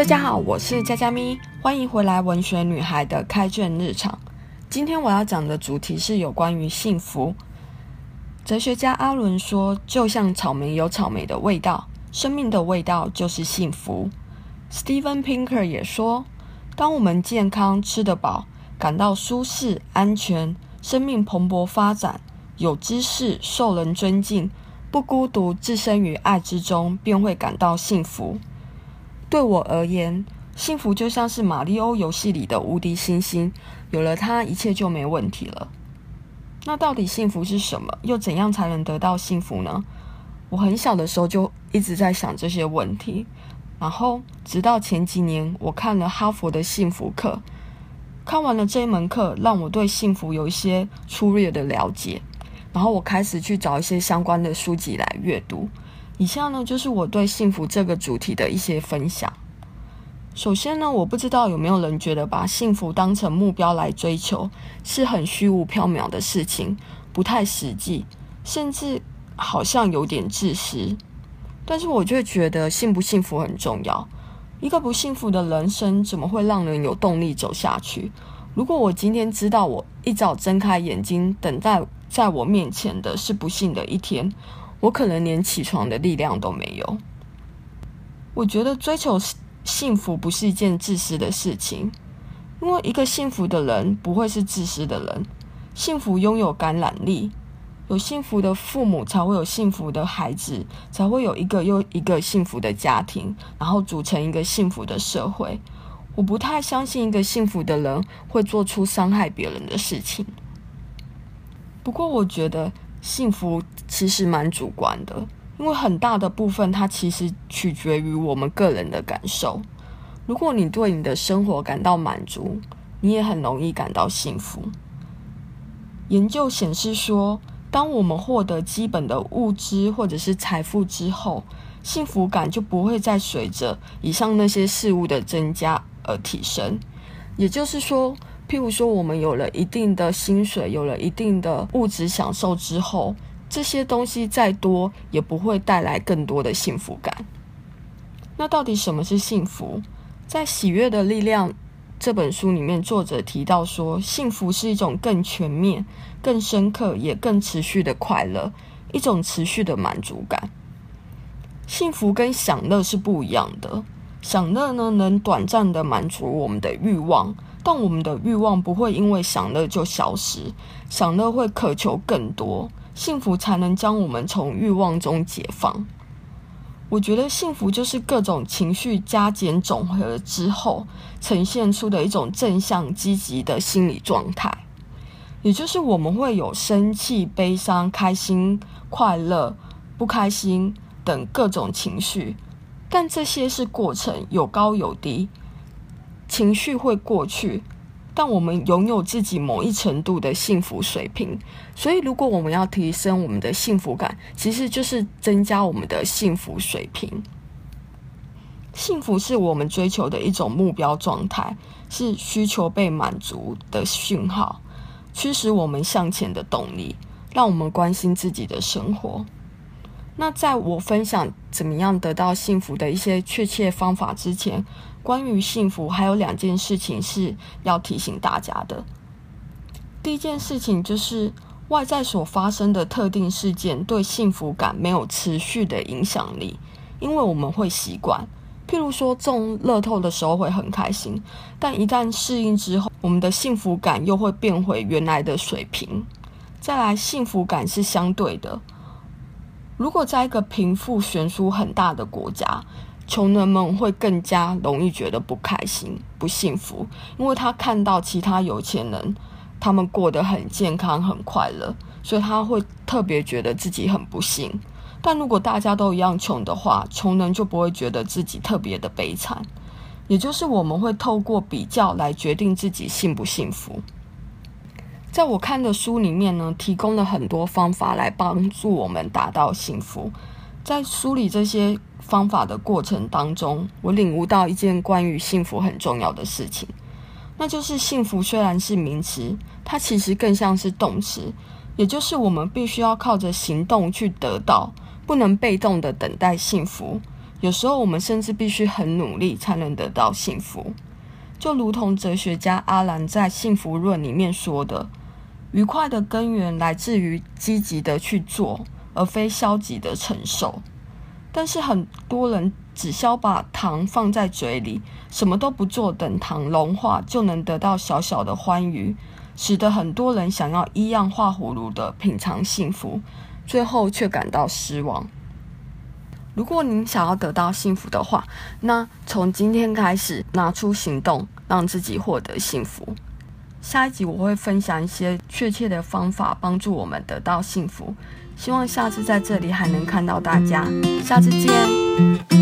大家好，我是佳佳咪，欢迎回来文学女孩的开卷日常。今天我要讲的主题是有关于幸福。哲学家阿伦说，就像草莓有草莓的味道，生命的味道就是幸福。Steven Pinker 也说，当我们健康、吃得饱，感到舒适、安全，生命蓬勃发展，有知识、受人尊敬，不孤独，置身于爱之中，便会感到幸福。对我而言，幸福就像是马里欧游戏里的无敌星星，有了它，一切就没问题了。那到底幸福是什么？又怎样才能得到幸福呢？我很小的时候就一直在想这些问题，然后直到前几年，我看了哈佛的幸福课，看完了这一门课，让我对幸福有一些粗略的了解，然后我开始去找一些相关的书籍来阅读。以下呢，就是我对幸福这个主题的一些分享。首先呢，我不知道有没有人觉得把幸福当成目标来追求是很虚无缥缈的事情，不太实际，甚至好像有点自私。但是我就觉得幸不幸福很重要。一个不幸福的人生怎么会让人有动力走下去？如果我今天知道我一早睁开眼睛等待在我面前的是不幸的一天，我可能连起床的力量都没有。我觉得追求幸福不是一件自私的事情，因为一个幸福的人不会是自私的人。幸福拥有感染力，有幸福的父母才会有幸福的孩子，才会有一个又一个幸福的家庭，然后组成一个幸福的社会。我不太相信一个幸福的人会做出伤害别人的事情。不过，我觉得。幸福其实蛮主观的，因为很大的部分它其实取决于我们个人的感受。如果你对你的生活感到满足，你也很容易感到幸福。研究显示说，当我们获得基本的物质或者是财富之后，幸福感就不会再随着以上那些事物的增加而提升。也就是说，譬如说，我们有了一定的薪水，有了一定的物质享受之后，这些东西再多也不会带来更多的幸福感。那到底什么是幸福？在《喜悦的力量》这本书里面，作者提到说，幸福是一种更全面、更深刻也更持续的快乐，一种持续的满足感。幸福跟享乐是不一样的，享乐呢，能短暂的满足我们的欲望。但我们的欲望不会因为享乐就消失，享乐会渴求更多，幸福才能将我们从欲望中解放。我觉得幸福就是各种情绪加减总和之后呈现出的一种正向积极的心理状态，也就是我们会有生气、悲伤、开心、快乐、不开心等各种情绪，但这些是过程，有高有低。情绪会过去，但我们拥有自己某一程度的幸福水平。所以，如果我们要提升我们的幸福感，其实就是增加我们的幸福水平。幸福是我们追求的一种目标状态，是需求被满足的讯号，驱使我们向前的动力，让我们关心自己的生活。那在我分享怎么样得到幸福的一些确切方法之前，关于幸福，还有两件事情是要提醒大家的。第一件事情就是外在所发生的特定事件对幸福感没有持续的影响力，因为我们会习惯。譬如说中乐透的时候会很开心，但一旦适应之后，我们的幸福感又会变回原来的水平。再来，幸福感是相对的。如果在一个贫富悬殊很大的国家，穷人们会更加容易觉得不开心、不幸福，因为他看到其他有钱人，他们过得很健康、很快乐，所以他会特别觉得自己很不幸。但如果大家都一样穷的话，穷人就不会觉得自己特别的悲惨。也就是我们会透过比较来决定自己幸不幸福。在我看的书里面呢，提供了很多方法来帮助我们达到幸福。在梳理这些方法的过程当中，我领悟到一件关于幸福很重要的事情，那就是幸福虽然是名词，它其实更像是动词，也就是我们必须要靠着行动去得到，不能被动的等待幸福，有时候我们甚至必须很努力才能得到幸福。就如同哲学家阿兰在《幸福论》里面说的：“愉快的根源来自于积极的去做，而非消极的承受。”但是很多人只需把糖放在嘴里，什么都不做，等糖融化就能得到小小的欢愉，使得很多人想要依样画葫芦的品尝幸福，最后却感到失望。如果您想要得到幸福的话，那从今天开始拿出行动，让自己获得幸福。下一集我会分享一些确切的方法，帮助我们得到幸福。希望下次在这里还能看到大家，下次见。